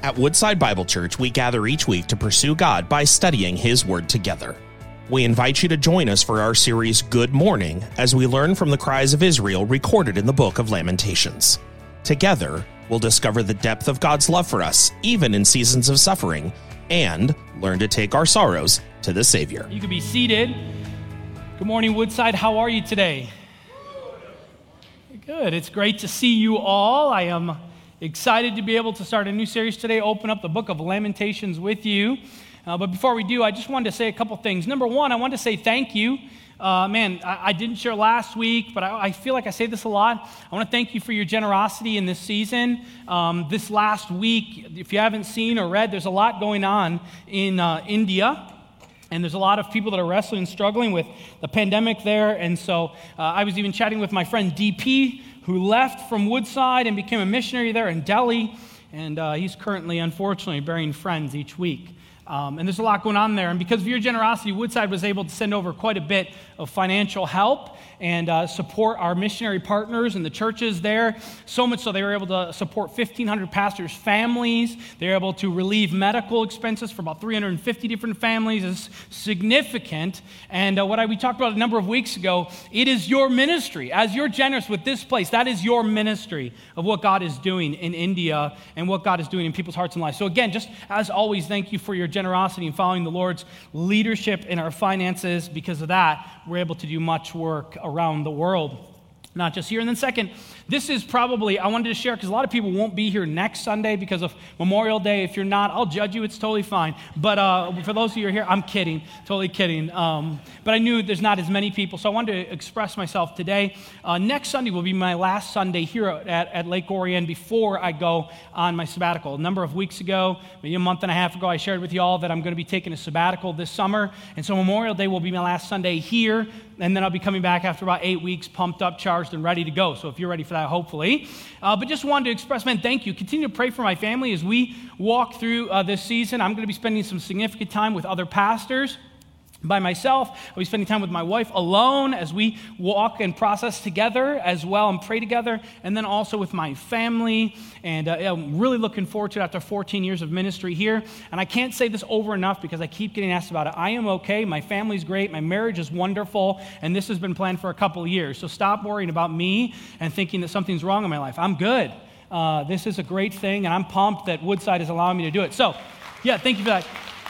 At Woodside Bible Church, we gather each week to pursue God by studying His Word together. We invite you to join us for our series Good Morning as we learn from the cries of Israel recorded in the book of Lamentations. Together, we'll discover the depth of God's love for us, even in seasons of suffering, and learn to take our sorrows to the Savior. You can be seated. Good morning, Woodside. How are you today? Good. It's great to see you all. I am excited to be able to start a new series today, open up the book of Lamentations with you. Uh, but before we do, I just wanted to say a couple things. Number one, I want to say thank you. Uh, man, I, I, didn't share last week, but I, I, feel like I say this a lot. I want to thank you for your generosity in this season. Um, this last week, if you haven't seen or read, there's a lot going on in uh, India. And there's a lot of people that are wrestling and struggling with the pandemic there. And so uh, I was even chatting with my friend DP, who left from Woodside and became a missionary there in Delhi. And uh, he's currently, unfortunately, burying friends each week. Um, and there's a lot going on there. And because of your generosity, Woodside was able to send over quite a bit of financial help and uh, support our missionary partners and the churches there. So much so they were able to support 1,500 pastors' families. They were able to relieve medical expenses for about 350 different families. It's significant. And uh, what I, we talked about a number of weeks ago, it is your ministry. As you're generous with this place, that is your ministry of what God is doing in India and what God is doing in people's hearts and lives. So, again, just as always, thank you for your generosity in following the Lord's leadership in our finances. Because of that, we're able to do much work around the world not just here. And then, second, this is probably, I wanted to share because a lot of people won't be here next Sunday because of Memorial Day. If you're not, I'll judge you. It's totally fine. But uh, for those of you who are here, I'm kidding, totally kidding. Um, but I knew there's not as many people, so I wanted to express myself today. Uh, next Sunday will be my last Sunday here at, at Lake Orion before I go on my sabbatical. A number of weeks ago, maybe a month and a half ago, I shared with you all that I'm going to be taking a sabbatical this summer. And so Memorial Day will be my last Sunday here and then I'll be coming back after about eight weeks, pumped up, charged, and ready to go. So if you're ready for that, hopefully. Uh, but just wanted to express, man, thank you. Continue to pray for my family as we walk through uh, this season. I'm going to be spending some significant time with other pastors by myself. I'll be spending time with my wife alone as we walk and process together as well and pray together, and then also with my family. And uh, I'm really looking forward to it after 14 years of ministry here. And I can't say this over enough because I keep getting asked about it. I am okay. My family's great. My marriage is wonderful. And this has been planned for a couple of years. So stop worrying about me and thinking that something's wrong in my life. I'm good. Uh, this is a great thing, and I'm pumped that Woodside is allowing me to do it. So, yeah, thank you for that.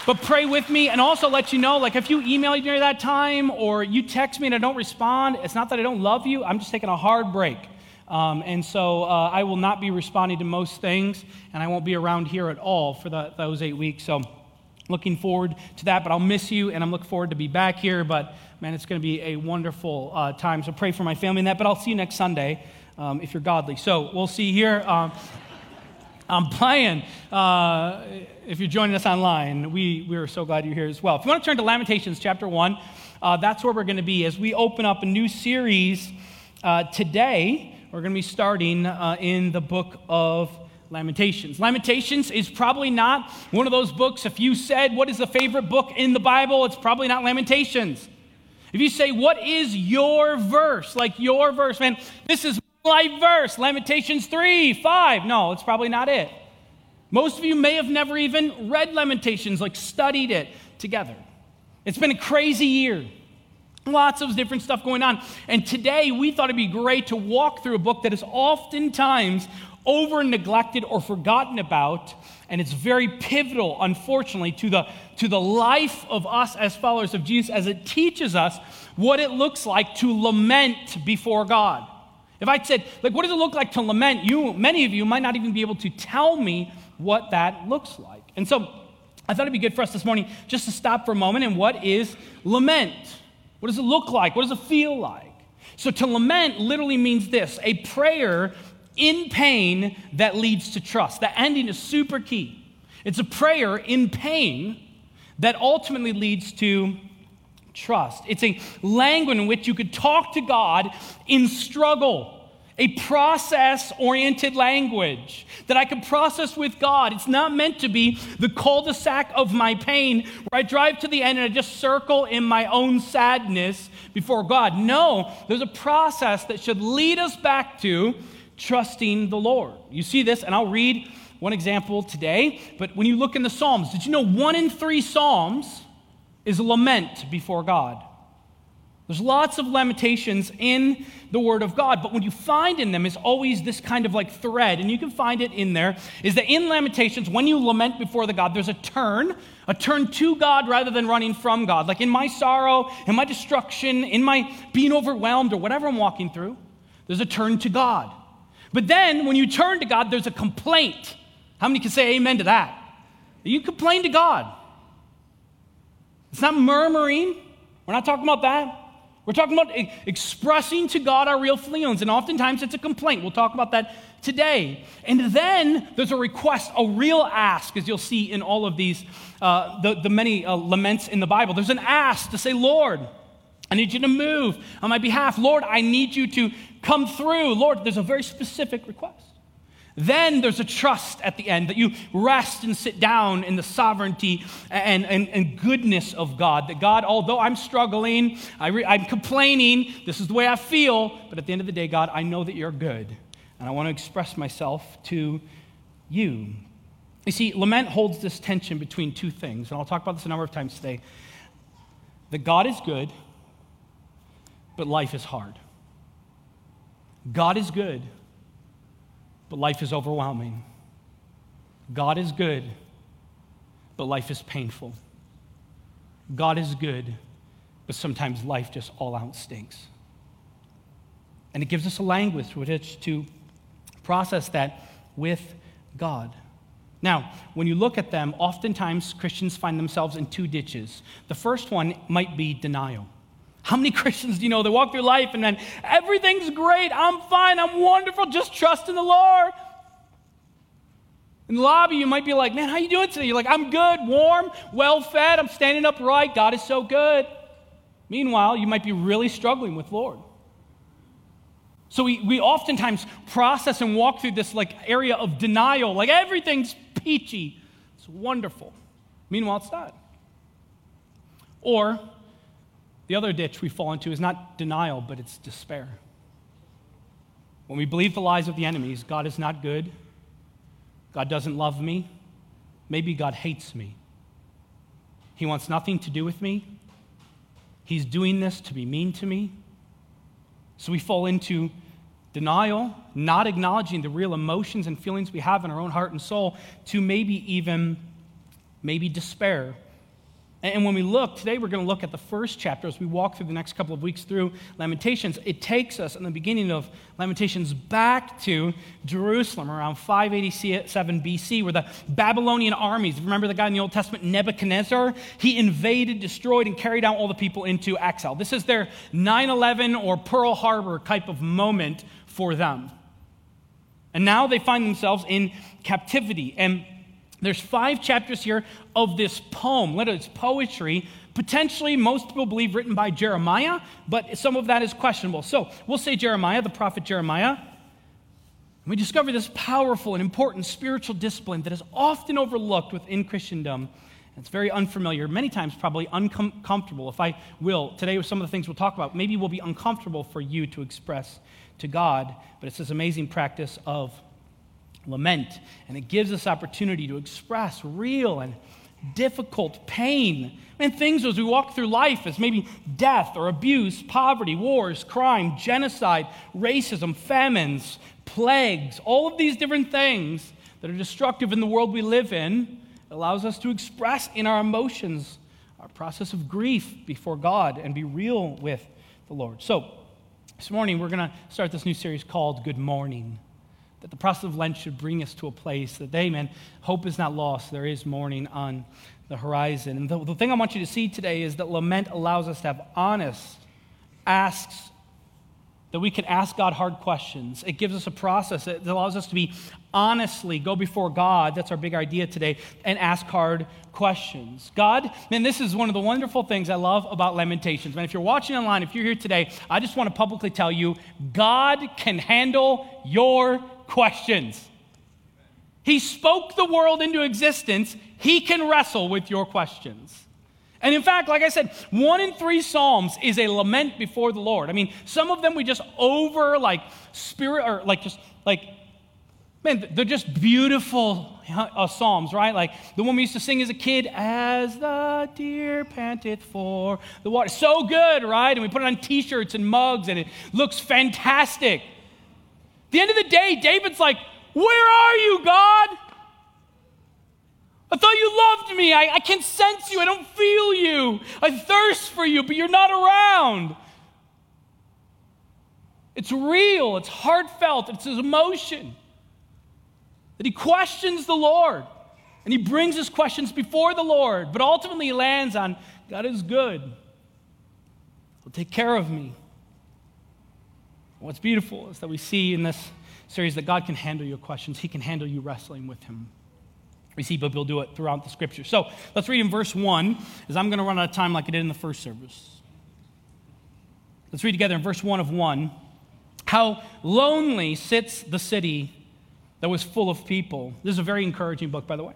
But pray with me and also let you know like, if you email me during that time or you text me and I don't respond, it's not that I don't love you, I'm just taking a hard break. Um, and so uh, I will not be responding to most things, and I won't be around here at all for the, those eight weeks. So, looking forward to that, but I'll miss you, and I'm looking forward to be back here. But man, it's going to be a wonderful uh, time. So, pray for my family in that. But I'll see you next Sunday um, if you're godly. So, we'll see here. Um, I'm playing. Uh, if you're joining us online, we, we are so glad you're here as well. If you want to turn to Lamentations chapter 1, uh, that's where we're going to be as we open up a new series uh, today. We're going to be starting uh, in the book of Lamentations. Lamentations is probably not one of those books. If you said, What is the favorite book in the Bible? It's probably not Lamentations. If you say, What is your verse? Like your verse, man, this is life verse, Lamentations 3, 5. No, it's probably not it. Most of you may have never even read Lamentations, like studied it together. It's been a crazy year. Lots of different stuff going on. And today we thought it'd be great to walk through a book that is oftentimes over neglected or forgotten about. And it's very pivotal, unfortunately, to the, to the life of us as followers of Jesus as it teaches us what it looks like to lament before God. If I said, like, what does it look like to lament? You, many of you might not even be able to tell me what that looks like. And so I thought it'd be good for us this morning just to stop for a moment and what is lament? What does it look like? What does it feel like? So to lament literally means this a prayer in pain that leads to trust. The ending is super key. It's a prayer in pain that ultimately leads to trust. It's a language in which you could talk to God in struggle. A process oriented language that I can process with God. It's not meant to be the cul de sac of my pain where I drive to the end and I just circle in my own sadness before God. No, there's a process that should lead us back to trusting the Lord. You see this, and I'll read one example today, but when you look in the Psalms, did you know one in three Psalms is lament before God? There's lots of lamentations in the Word of God, but what you find in them is always this kind of like thread, and you can find it in there, is that in Lamentations, when you lament before the God, there's a turn, a turn to God rather than running from God. Like in my sorrow, in my destruction, in my being overwhelmed, or whatever I'm walking through, there's a turn to God. But then when you turn to God, there's a complaint. How many can say amen to that? You complain to God. It's not murmuring. We're not talking about that. We're talking about expressing to God our real feelings, and oftentimes it's a complaint. We'll talk about that today. And then there's a request, a real ask, as you'll see in all of these, uh, the, the many uh, laments in the Bible. There's an ask to say, Lord, I need you to move on my behalf. Lord, I need you to come through. Lord, there's a very specific request. Then there's a trust at the end that you rest and sit down in the sovereignty and, and, and goodness of God. That God, although I'm struggling, I re, I'm complaining, this is the way I feel, but at the end of the day, God, I know that you're good. And I want to express myself to you. You see, lament holds this tension between two things, and I'll talk about this a number of times today. That God is good, but life is hard. God is good but life is overwhelming. God is good, but life is painful. God is good, but sometimes life just all out stinks. And it gives us a language with which to process that with God. Now, when you look at them, oftentimes Christians find themselves in two ditches. The first one might be denial. How many Christians do you know that walk through life and then everything's great, I'm fine, I'm wonderful, just trust in the Lord? In the lobby, you might be like, man, how you doing today? You're like, I'm good, warm, well fed, I'm standing upright, God is so good. Meanwhile, you might be really struggling with Lord. So we, we oftentimes process and walk through this like area of denial, like everything's peachy, it's wonderful. Meanwhile, it's not. Or the other ditch we fall into is not denial, but it's despair. When we believe the lies of the enemies, God is not good, God doesn't love me, maybe God hates me. He wants nothing to do with me. He's doing this to be mean to me. So we fall into denial, not acknowledging the real emotions and feelings we have in our own heart and soul, to maybe even maybe despair and when we look, today we're going to look at the first chapter as we walk through the next couple of weeks through Lamentations. It takes us in the beginning of Lamentations back to Jerusalem around 587 BC, where the Babylonian armies, remember the guy in the Old Testament, Nebuchadnezzar? He invaded, destroyed, and carried out all the people into exile. This is their 9 11 or Pearl Harbor type of moment for them. And now they find themselves in captivity. And there's five chapters here of this poem. Literally, it's poetry, potentially most people believe written by Jeremiah, but some of that is questionable. So we'll say Jeremiah, the prophet Jeremiah. we discover this powerful and important spiritual discipline that is often overlooked within Christendom. It's very unfamiliar, many times probably uncomfortable. If I will, today with some of the things we'll talk about, maybe will be uncomfortable for you to express to God, but it's this amazing practice of lament. And it gives us opportunity to express real and difficult pain and things as we walk through life as maybe death or abuse, poverty, wars, crime, genocide, racism, famines, plagues, all of these different things that are destructive in the world we live in allows us to express in our emotions our process of grief before God and be real with the Lord. So, this morning we're going to start this new series called Good Morning that the process of Lent should bring us to a place that, amen, hope is not lost. There is morning on the horizon. And the, the thing I want you to see today is that lament allows us to have honest asks, that we can ask God hard questions. It gives us a process that allows us to be honestly go before God. That's our big idea today, and ask hard questions. God, man, this is one of the wonderful things I love about Lamentations. Man, if you're watching online, if you're here today, I just want to publicly tell you God can handle your questions. He spoke the world into existence. He can wrestle with your questions. And in fact, like I said, one in three Psalms is a lament before the Lord. I mean, some of them we just over like spirit or like just like Man, they're just beautiful uh, psalms, right? Like the one we used to sing as a kid, as the deer panteth for the water. So good, right? And we put it on t shirts and mugs, and it looks fantastic. At the end of the day, David's like, Where are you, God? I thought you loved me. I, I can sense you. I don't feel you. I thirst for you, but you're not around. It's real, it's heartfelt, it's his emotion. That he questions the Lord and he brings his questions before the Lord, but ultimately he lands on God is good. He'll take care of me. What's beautiful is that we see in this series that God can handle your questions, he can handle you wrestling with him. We see people do it throughout the scripture. So let's read in verse 1, as I'm going to run out of time like I did in the first service. Let's read together in verse 1 of 1 how lonely sits the city that was full of people. This is a very encouraging book, by the way.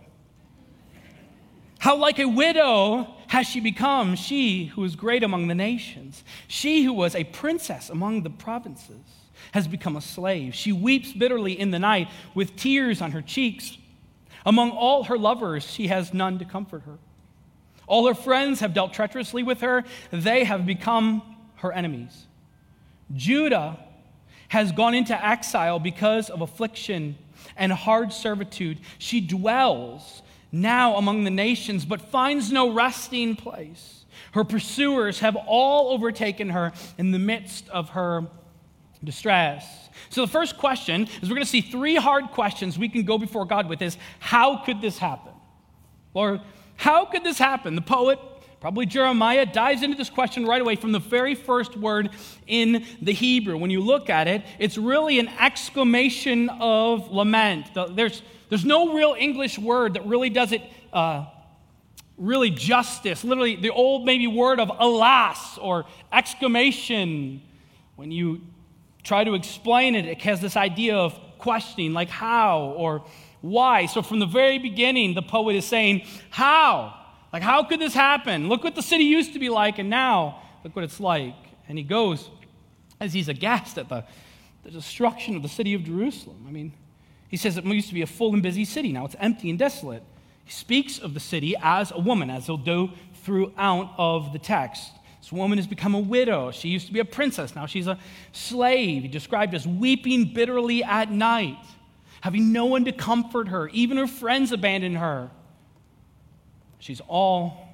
How like a widow has she become, she who is great among the nations. She who was a princess among the provinces has become a slave. She weeps bitterly in the night with tears on her cheeks. Among all her lovers, she has none to comfort her. All her friends have dealt treacherously with her, they have become her enemies. Judah has gone into exile because of affliction and hard servitude. She dwells now among the nations, but finds no resting place. Her pursuers have all overtaken her in the midst of her distress. So, the first question is we're going to see three hard questions we can go before God with is how could this happen? Lord, how could this happen? The poet, probably Jeremiah, dives into this question right away from the very first word in the Hebrew. When you look at it, it's really an exclamation of lament. There's, there's no real English word that really does it. Uh, really justice literally the old maybe word of alas or exclamation when you try to explain it, it has this idea of questioning, like how or why. So from the very beginning, the poet is saying, How? Like, how could this happen? Look what the city used to be like, and now look what it's like. And he goes, as he's aghast at the, the destruction of the city of Jerusalem. I mean, he says it used to be a full and busy city. Now it's empty and desolate. He speaks of the city as a woman, as he'll do throughout of the text. This woman has become a widow. She used to be a princess. Now she's a slave, He described as weeping bitterly at night, having no one to comfort her. Even her friends abandon her. She's all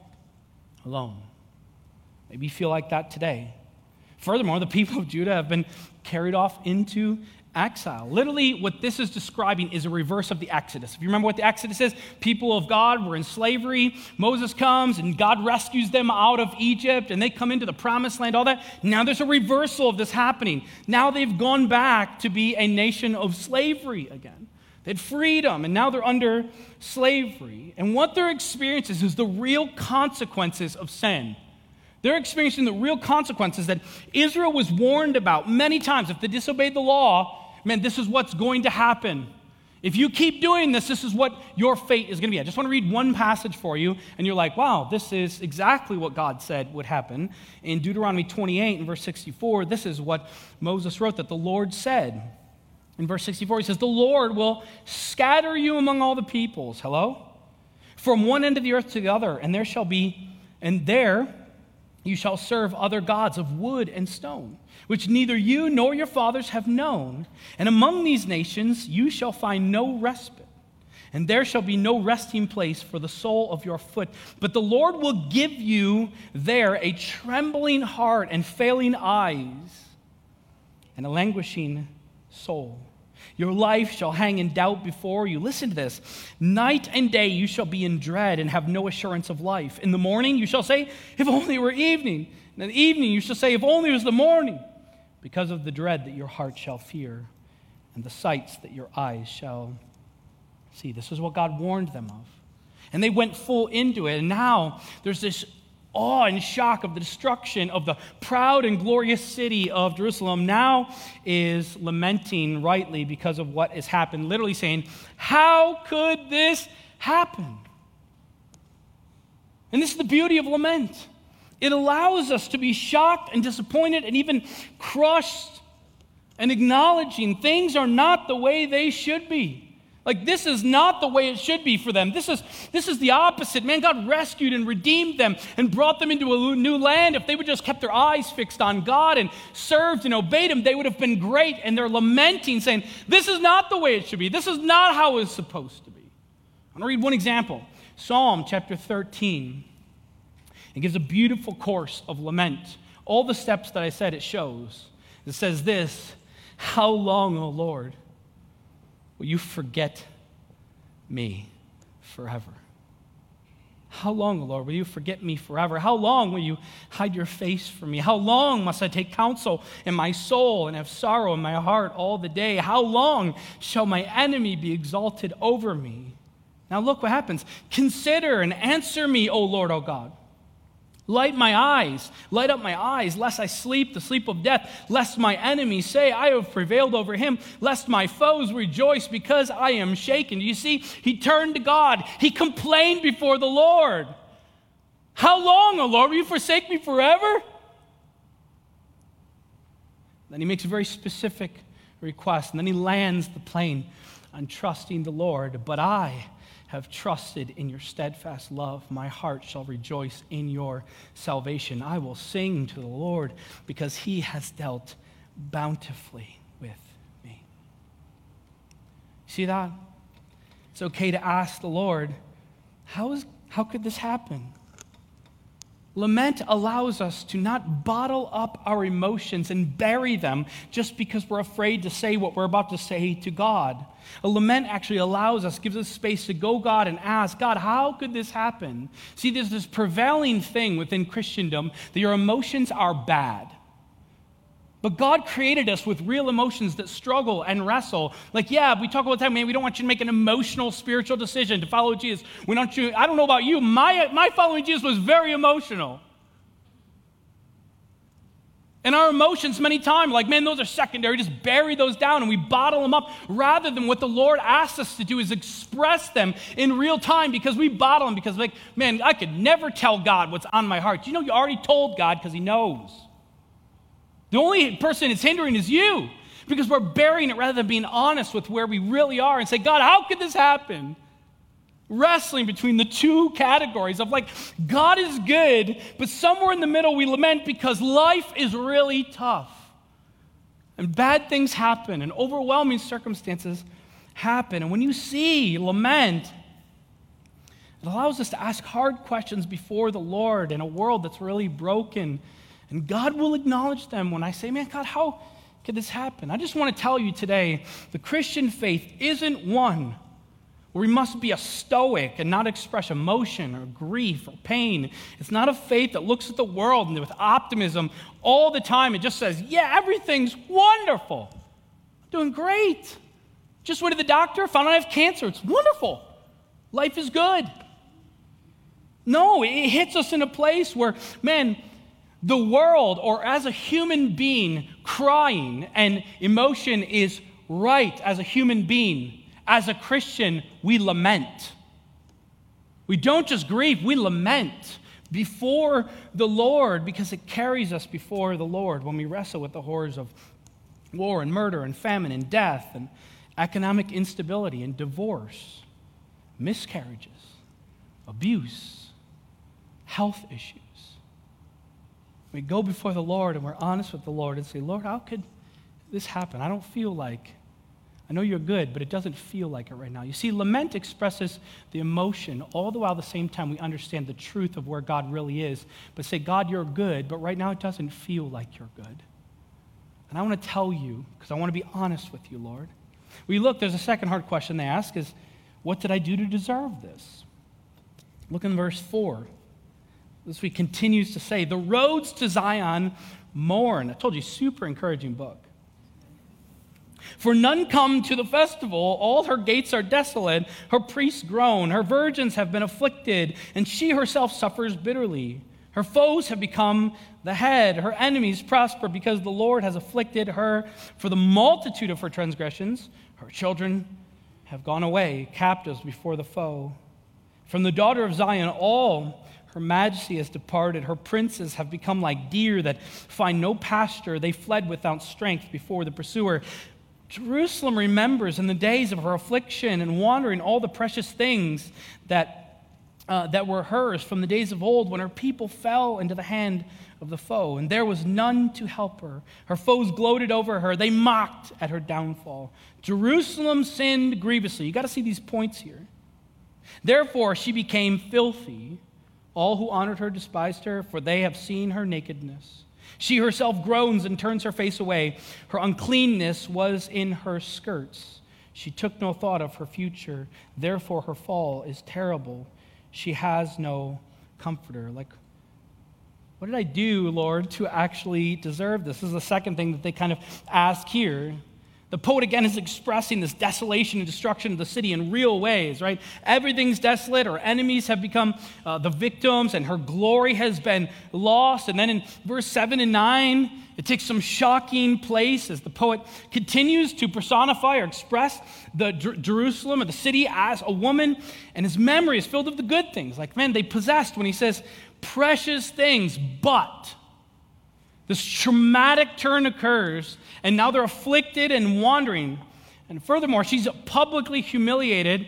alone. Maybe you feel like that today. Furthermore, the people of Judah have been carried off into exile. Literally, what this is describing is a reverse of the Exodus. If you remember what the Exodus is, people of God were in slavery. Moses comes and God rescues them out of Egypt and they come into the promised land, all that. Now there's a reversal of this happening. Now they've gone back to be a nation of slavery again. They had freedom and now they're under slavery. And what they're experiencing is the real consequences of sin. They're experiencing the real consequences that Israel was warned about many times. If they disobeyed the law, man, this is what's going to happen. If you keep doing this, this is what your fate is going to be. I just want to read one passage for you, and you're like, wow, this is exactly what God said would happen. In Deuteronomy 28 and verse 64, this is what Moses wrote that the Lord said. In verse 64, he says, The Lord will scatter you among all the peoples. Hello? From one end of the earth to the other, and there shall be, and there you shall serve other gods of wood and stone, which neither you nor your fathers have known. And among these nations you shall find no respite, and there shall be no resting place for the sole of your foot. But the Lord will give you there a trembling heart and failing eyes and a languishing soul. Your life shall hang in doubt before you. Listen to this. Night and day you shall be in dread and have no assurance of life. In the morning you shall say, If only it were evening. And in the evening you shall say, If only it was the morning. Because of the dread that your heart shall fear and the sights that your eyes shall see. This is what God warned them of. And they went full into it. And now there's this awe and shock of the destruction of the proud and glorious city of Jerusalem now is lamenting rightly because of what has happened, literally saying, How could this happen? And this is the beauty of lament. It allows us to be shocked and disappointed and even crushed and acknowledging things are not the way they should be. Like this is not the way it should be for them. This is, this is the opposite. Man, God rescued and redeemed them and brought them into a new land. If they would just kept their eyes fixed on God and served and obeyed Him, they would have been great. And they're lamenting, saying, This is not the way it should be. This is not how it's supposed to be. I'm going to read one example Psalm chapter 13. It gives a beautiful course of lament. All the steps that I said it shows. It says this How long, O Lord? Will you forget me forever? How long, Lord, will you forget me forever? How long will you hide your face from me? How long must I take counsel in my soul and have sorrow in my heart all the day? How long shall my enemy be exalted over me? Now, look what happens. Consider and answer me, O Lord, O God. Light my eyes, light up my eyes, lest I sleep the sleep of death, lest my enemies say, I have prevailed over him, lest my foes rejoice because I am shaken. You see, he turned to God, he complained before the Lord. How long, O Lord, will you forsake me forever? Then he makes a very specific request, and then he lands the plane on trusting the Lord. But I, have trusted in your steadfast love. My heart shall rejoice in your salvation. I will sing to the Lord because he has dealt bountifully with me. See that? It's okay to ask the Lord, how, is, how could this happen? Lament allows us to not bottle up our emotions and bury them just because we're afraid to say what we're about to say to God. A lament actually allows us, gives us space to go God and ask, God, how could this happen? See, there's this prevailing thing within Christendom that your emotions are bad. But God created us with real emotions that struggle and wrestle. Like, yeah, we talk all the time, man, we don't want you to make an emotional spiritual decision to follow Jesus. We don't you, I don't know about you, my, my following Jesus was very emotional. And our emotions, many times, like, man, those are secondary. Just bury those down and we bottle them up rather than what the Lord asks us to do is express them in real time because we bottle them because, like, man, I could never tell God what's on my heart. You know, you already told God because He knows. The only person it's hindering is you because we're burying it rather than being honest with where we really are and say, God, how could this happen? Wrestling between the two categories of like, God is good, but somewhere in the middle we lament because life is really tough. And bad things happen, and overwhelming circumstances happen. And when you see lament, it allows us to ask hard questions before the Lord in a world that's really broken and God will acknowledge them when I say, man, God, how could this happen? I just want to tell you today the Christian faith isn't one where we must be a stoic and not express emotion or grief or pain. It's not a faith that looks at the world with optimism all the time. It just says, yeah, everything's wonderful. I'm doing great. Just went to the doctor, found out I have cancer. It's wonderful. Life is good. No, it hits us in a place where, man, the world or as a human being crying and emotion is right as a human being. As a Christian, we lament. We don't just grieve, we lament before the Lord because it carries us before the Lord when we wrestle with the horrors of war and murder and famine and death and economic instability and divorce, miscarriages, abuse, health issues. We go before the Lord and we're honest with the Lord and say, Lord, how could this happen? I don't feel like, I know you're good, but it doesn't feel like it right now. You see, lament expresses the emotion, all the while at the same time we understand the truth of where God really is. But say, God, you're good, but right now it doesn't feel like you're good. And I want to tell you, because I want to be honest with you, Lord. We look, there's a second hard question they ask is, what did I do to deserve this? Look in verse 4. This week continues to say, The roads to Zion mourn. I told you, super encouraging book. For none come to the festival, all her gates are desolate, her priests groan, her virgins have been afflicted, and she herself suffers bitterly. Her foes have become the head, her enemies prosper because the Lord has afflicted her for the multitude of her transgressions. Her children have gone away, captives before the foe. From the daughter of Zion, all Her majesty has departed. Her princes have become like deer that find no pasture. They fled without strength before the pursuer. Jerusalem remembers in the days of her affliction and wandering all the precious things that, uh, that were hers from the days of old when her people fell into the hand of the foe, and there was none to help her. Her foes gloated over her, they mocked at her downfall. Jerusalem sinned grievously. You got to see these points here. Therefore, she became filthy. All who honored her despised her, for they have seen her nakedness. She herself groans and turns her face away. Her uncleanness was in her skirts. She took no thought of her future. Therefore, her fall is terrible. She has no comforter. Like, what did I do, Lord, to actually deserve this? This is the second thing that they kind of ask here. The poet again is expressing this desolation and destruction of the city in real ways, right? Everything's desolate. Her enemies have become uh, the victims, and her glory has been lost. And then in verse 7 and 9, it takes some shocking place as the poet continues to personify or express the Jer- Jerusalem or the city as a woman, and his memory is filled with the good things. Like, man, they possessed when he says, precious things, but this traumatic turn occurs, and now they're afflicted and wandering. And furthermore, she's publicly humiliated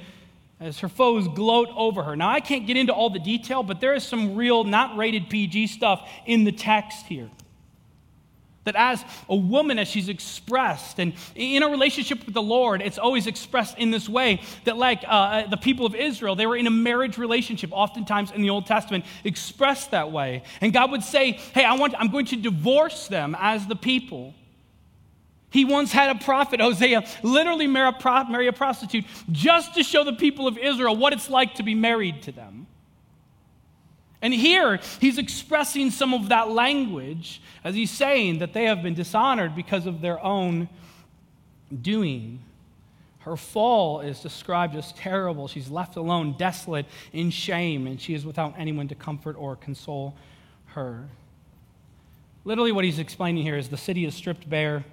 as her foes gloat over her. Now, I can't get into all the detail, but there is some real, not rated PG stuff in the text here. That as a woman, as she's expressed, and in a relationship with the Lord, it's always expressed in this way that, like uh, the people of Israel, they were in a marriage relationship, oftentimes in the Old Testament, expressed that way. And God would say, Hey, I want, I'm going to divorce them as the people. He once had a prophet, Hosea, literally marry a prostitute just to show the people of Israel what it's like to be married to them. And here, he's expressing some of that language as he's saying that they have been dishonored because of their own doing. Her fall is described as terrible. She's left alone, desolate, in shame, and she is without anyone to comfort or console her. Literally, what he's explaining here is the city is stripped bare,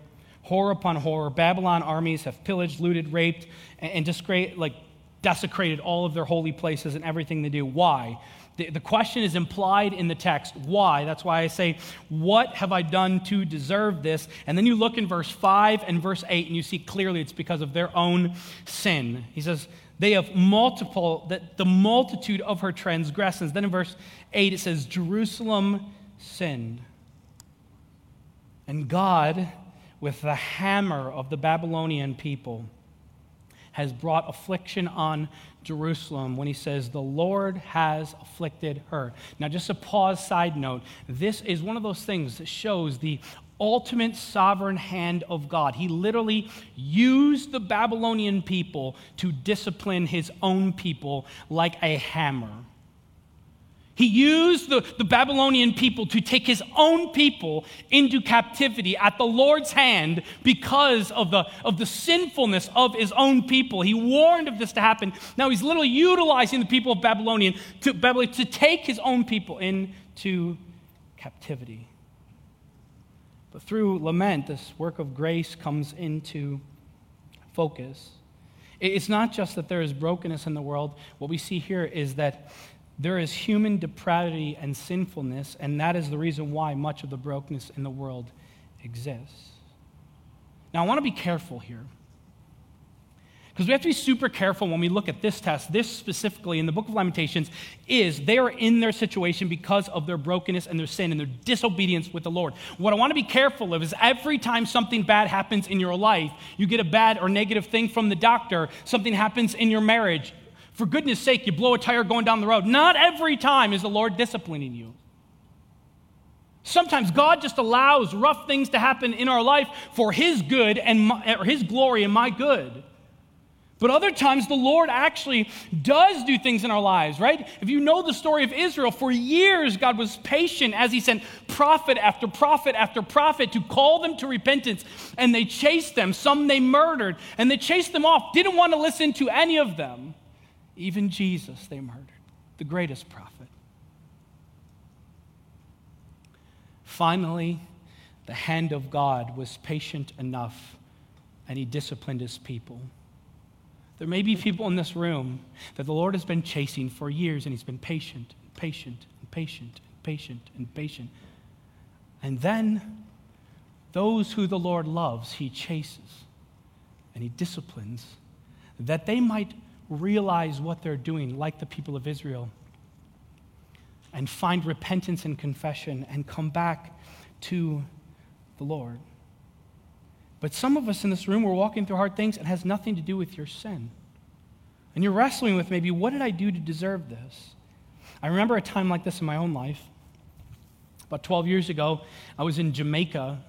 horror upon horror. Babylon armies have pillaged, looted, raped, and, and like desecrated all of their holy places and everything they do. Why? The, the question is implied in the text. Why? That's why I say, What have I done to deserve this? And then you look in verse 5 and verse 8, and you see clearly it's because of their own sin. He says, They have multiple, that the multitude of her transgressions. Then in verse 8, it says, Jerusalem sinned. And God, with the hammer of the Babylonian people, has brought affliction on Jerusalem when he says, The Lord has afflicted her. Now, just a pause side note this is one of those things that shows the ultimate sovereign hand of God. He literally used the Babylonian people to discipline his own people like a hammer. He used the, the Babylonian people to take his own people into captivity at the Lord's hand because of the, of the sinfulness of his own people. He warned of this to happen. Now he's literally utilizing the people of Babylonian to, Babylon, to take his own people into captivity. But through lament, this work of grace comes into focus. It's not just that there is brokenness in the world. What we see here is that there is human depravity and sinfulness, and that is the reason why much of the brokenness in the world exists. Now, I want to be careful here. Because we have to be super careful when we look at this test. This specifically in the book of Lamentations is they are in their situation because of their brokenness and their sin and their disobedience with the Lord. What I want to be careful of is every time something bad happens in your life, you get a bad or negative thing from the doctor, something happens in your marriage, for goodness sake, you blow a tire going down the road. Not every time is the Lord disciplining you. Sometimes God just allows rough things to happen in our life for His good and my, or His glory and my good. But other times, the Lord actually does do things in our lives, right? If you know the story of Israel, for years, God was patient as He sent prophet after prophet after prophet to call them to repentance. And they chased them. Some they murdered. And they chased them off, didn't want to listen to any of them. Even Jesus they murdered, the greatest prophet. Finally, the hand of God was patient enough and he disciplined his people. There may be people in this room that the Lord has been chasing for years, and He's been patient, and patient, and patient, and patient, and patient. And then those who the Lord loves, He chases and He disciplines that they might realize what they're doing, like the people of Israel, and find repentance and confession and come back to the Lord. But some of us in this room, we're walking through hard things it has nothing to do with your sin. And you're wrestling with maybe, what did I do to deserve this? I remember a time like this in my own life. About 12 years ago, I was in Jamaica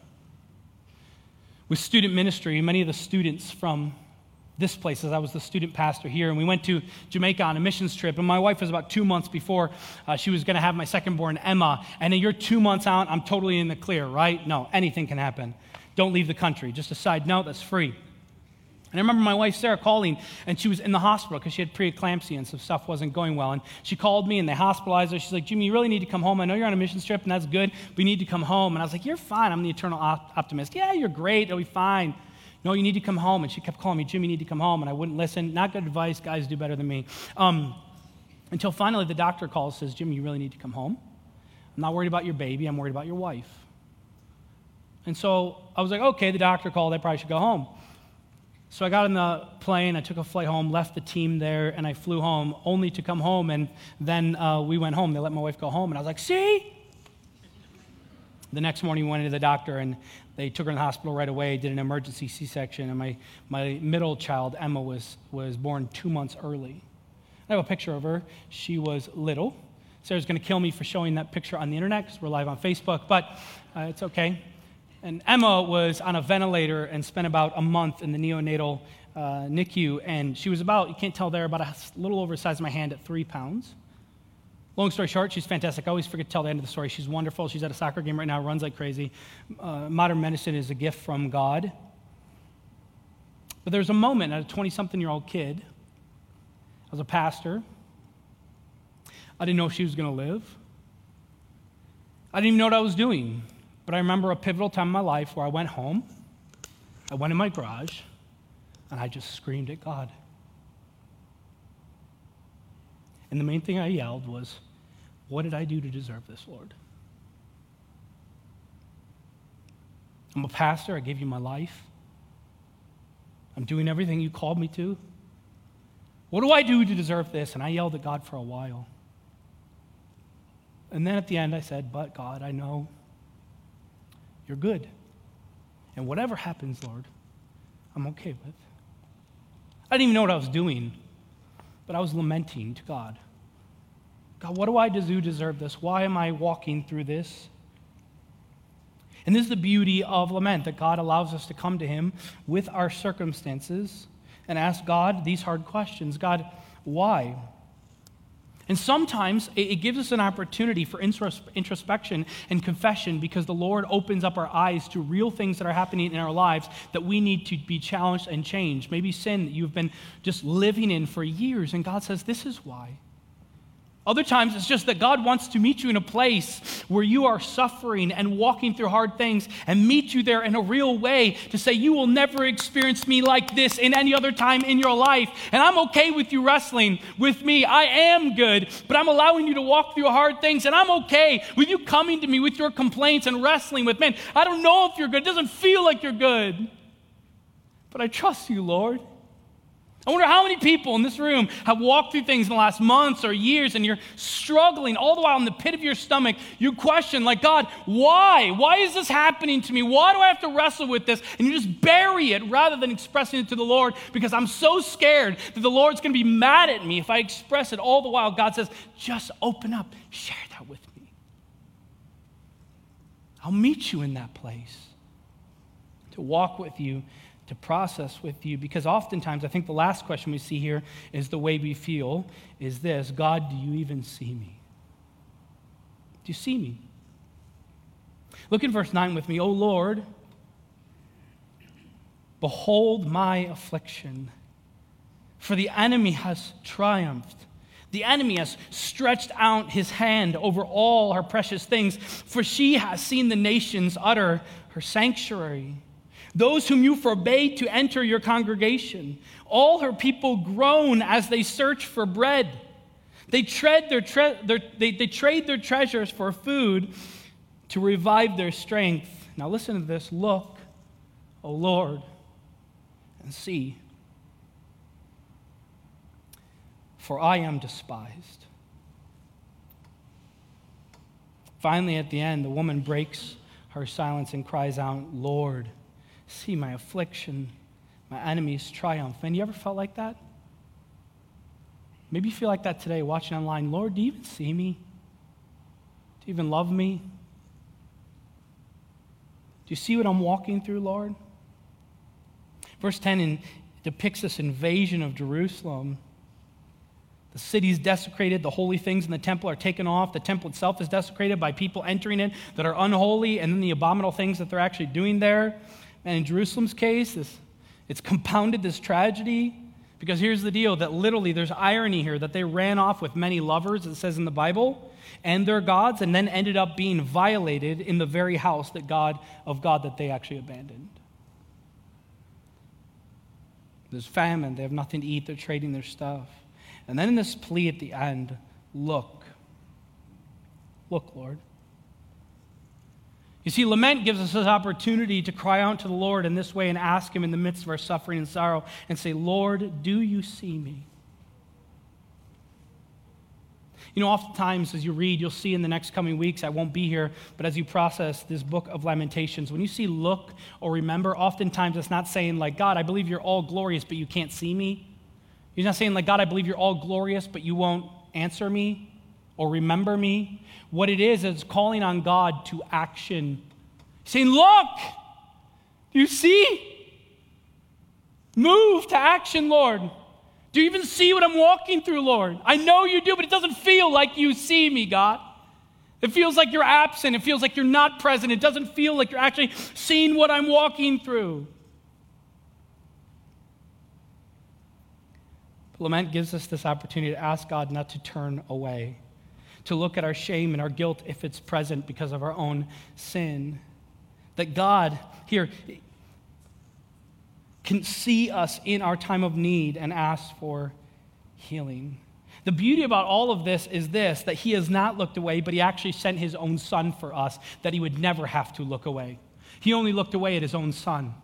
with student ministry. And many of the students from this place as I was the student pastor here. And we went to Jamaica on a missions trip. And my wife was about two months before uh, she was going to have my second born, Emma. And then you're two months out, I'm totally in the clear, right? No, anything can happen. Don't leave the country. Just a side note, that's free. And I remember my wife Sarah calling, and she was in the hospital because she had preeclampsia and some stuff wasn't going well. And she called me, and they hospitalized her. She's like, Jimmy, you really need to come home. I know you're on a mission trip, and that's good, but you need to come home. And I was like, You're fine. I'm the eternal optimist. Yeah, you're great. It'll be fine. No, you need to come home. And she kept calling me, Jimmy, you need to come home. And I wouldn't listen. Not good advice. Guys do better than me. Um, until finally the doctor calls says, Jimmy, you really need to come home. I'm not worried about your baby. I'm worried about your wife. And so I was like, okay, the doctor called. I probably should go home. So I got on the plane, I took a flight home, left the team there, and I flew home only to come home. And then uh, we went home. They let my wife go home. And I was like, see? The next morning, we went into the doctor, and they took her in the hospital right away, did an emergency C section, and my, my middle child, Emma, was, was born two months early. I have a picture of her. She was little. Sarah's going to kill me for showing that picture on the internet because we're live on Facebook, but uh, it's okay. And Emma was on a ventilator and spent about a month in the neonatal uh, NICU, and she was about, you can't tell there, about a little over the size of my hand at three pounds. Long story short, she's fantastic. I always forget to tell the end of the story. She's wonderful. She's at a soccer game right now, runs like crazy. Uh, modern medicine is a gift from God. But there's a moment at a 20 something year old kid, I was a pastor. I didn't know if she was going to live. I didn't even know what I was doing. But I remember a pivotal time in my life where I went home, I went in my garage, and I just screamed at God. And the main thing I yelled was, what did I do to deserve this, Lord? I'm a pastor. I gave you my life. I'm doing everything you called me to. What do I do to deserve this? And I yelled at God for a while. And then at the end, I said, But God, I know you're good. And whatever happens, Lord, I'm okay with. I didn't even know what I was doing, but I was lamenting to God. God, what do I do deserve this? Why am I walking through this? And this is the beauty of lament that God allows us to come to Him with our circumstances and ask God these hard questions God, why? And sometimes it gives us an opportunity for introspection and confession because the Lord opens up our eyes to real things that are happening in our lives that we need to be challenged and changed. Maybe sin that you've been just living in for years, and God says, This is why. Other times, it's just that God wants to meet you in a place where you are suffering and walking through hard things and meet you there in a real way to say, You will never experience me like this in any other time in your life. And I'm okay with you wrestling with me. I am good, but I'm allowing you to walk through hard things. And I'm okay with you coming to me with your complaints and wrestling with, Man, I don't know if you're good. It doesn't feel like you're good. But I trust you, Lord. I wonder how many people in this room have walked through things in the last months or years and you're struggling all the while in the pit of your stomach. You question, like, God, why? Why is this happening to me? Why do I have to wrestle with this? And you just bury it rather than expressing it to the Lord because I'm so scared that the Lord's going to be mad at me if I express it all the while. God says, just open up, share that with me. I'll meet you in that place to walk with you to process with you because oftentimes I think the last question we see here is the way we feel is this God, do you even see me? Do you see me? Look in verse 9 with me. O Lord, behold my affliction, for the enemy has triumphed. The enemy has stretched out his hand over all her precious things, for she has seen the nations utter her sanctuary. Those whom you forbade to enter your congregation. All her people groan as they search for bread. They, tread their tre- their, they, they trade their treasures for food to revive their strength. Now, listen to this. Look, O Lord, and see. For I am despised. Finally, at the end, the woman breaks her silence and cries out, Lord, see my affliction, my enemies triumph. And you ever felt like that? Maybe you feel like that today watching online. Lord, do you even see me? Do you even love me? Do you see what I'm walking through, Lord? Verse 10 in, depicts this invasion of Jerusalem. The city is desecrated. The holy things in the temple are taken off. The temple itself is desecrated by people entering it that are unholy, and then the abominable things that they're actually doing there. And in Jerusalem's case, this, it's compounded this tragedy because here's the deal that literally there's irony here that they ran off with many lovers, it says in the Bible, and their gods, and then ended up being violated in the very house that God of God that they actually abandoned. There's famine, they have nothing to eat, they're trading their stuff. And then in this plea at the end, look. Look, Lord. You see, lament gives us this opportunity to cry out to the Lord in this way and ask Him in the midst of our suffering and sorrow and say, Lord, do you see me? You know, oftentimes as you read, you'll see in the next coming weeks, I won't be here, but as you process this book of Lamentations, when you see look or remember, oftentimes it's not saying, like, God, I believe you're all glorious, but you can't see me. He's not saying, like, God, I believe you're all glorious, but you won't answer me or remember me. What it is, is calling on God to action. Saying, Look, do you see? Move to action, Lord. Do you even see what I'm walking through, Lord? I know you do, but it doesn't feel like you see me, God. It feels like you're absent. It feels like you're not present. It doesn't feel like you're actually seeing what I'm walking through. Lament gives us this opportunity to ask God not to turn away, to look at our shame and our guilt if it's present because of our own sin. That God, here, can see us in our time of need and ask for healing. The beauty about all of this is this that He has not looked away, but He actually sent His own Son for us, that He would never have to look away. He only looked away at His own Son.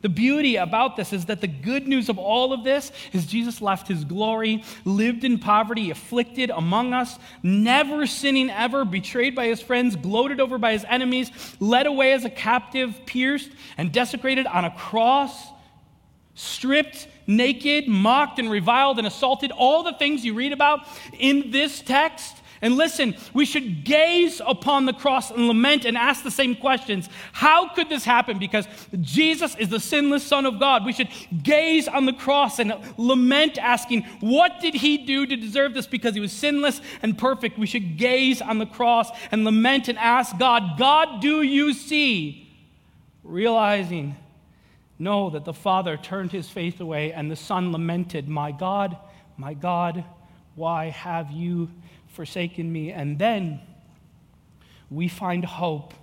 The beauty about this is that the good news of all of this is Jesus left his glory, lived in poverty, afflicted among us, never sinning ever, betrayed by his friends, gloated over by his enemies, led away as a captive, pierced and desecrated on a cross, stripped, naked, mocked and reviled and assaulted. All the things you read about in this text and listen, we should gaze upon the cross and lament and ask the same questions. How could this happen? Because Jesus is the sinless Son of God. We should gaze on the cross and lament, asking, What did he do to deserve this? Because he was sinless and perfect. We should gaze on the cross and lament and ask God, God, do you see? Realizing, know that the Father turned his face away and the Son lamented, My God, my God, why have you forsaken me. And then we find hope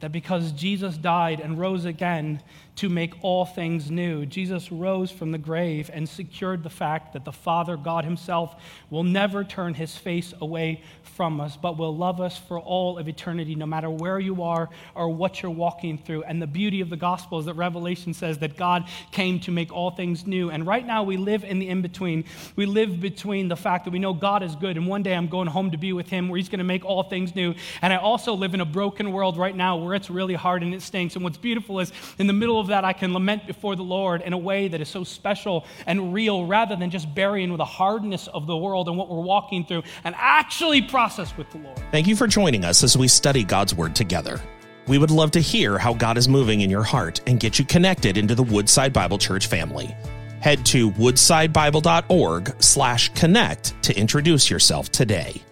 that because Jesus died and rose again, to make all things new. Jesus rose from the grave and secured the fact that the Father, God Himself, will never turn His face away from us, but will love us for all of eternity, no matter where you are or what you're walking through. And the beauty of the gospel is that Revelation says that God came to make all things new. And right now we live in the in between. We live between the fact that we know God is good, and one day I'm going home to be with Him where He's going to make all things new. And I also live in a broken world right now where it's really hard and it stinks. And what's beautiful is in the middle of that, I can lament before the Lord in a way that is so special and real rather than just burying with the hardness of the world and what we're walking through and actually process with the Lord. Thank you for joining us as we study God's Word together. We would love to hear how God is moving in your heart and get you connected into the Woodside Bible Church family. Head to woodsidebible.org slash connect to introduce yourself today.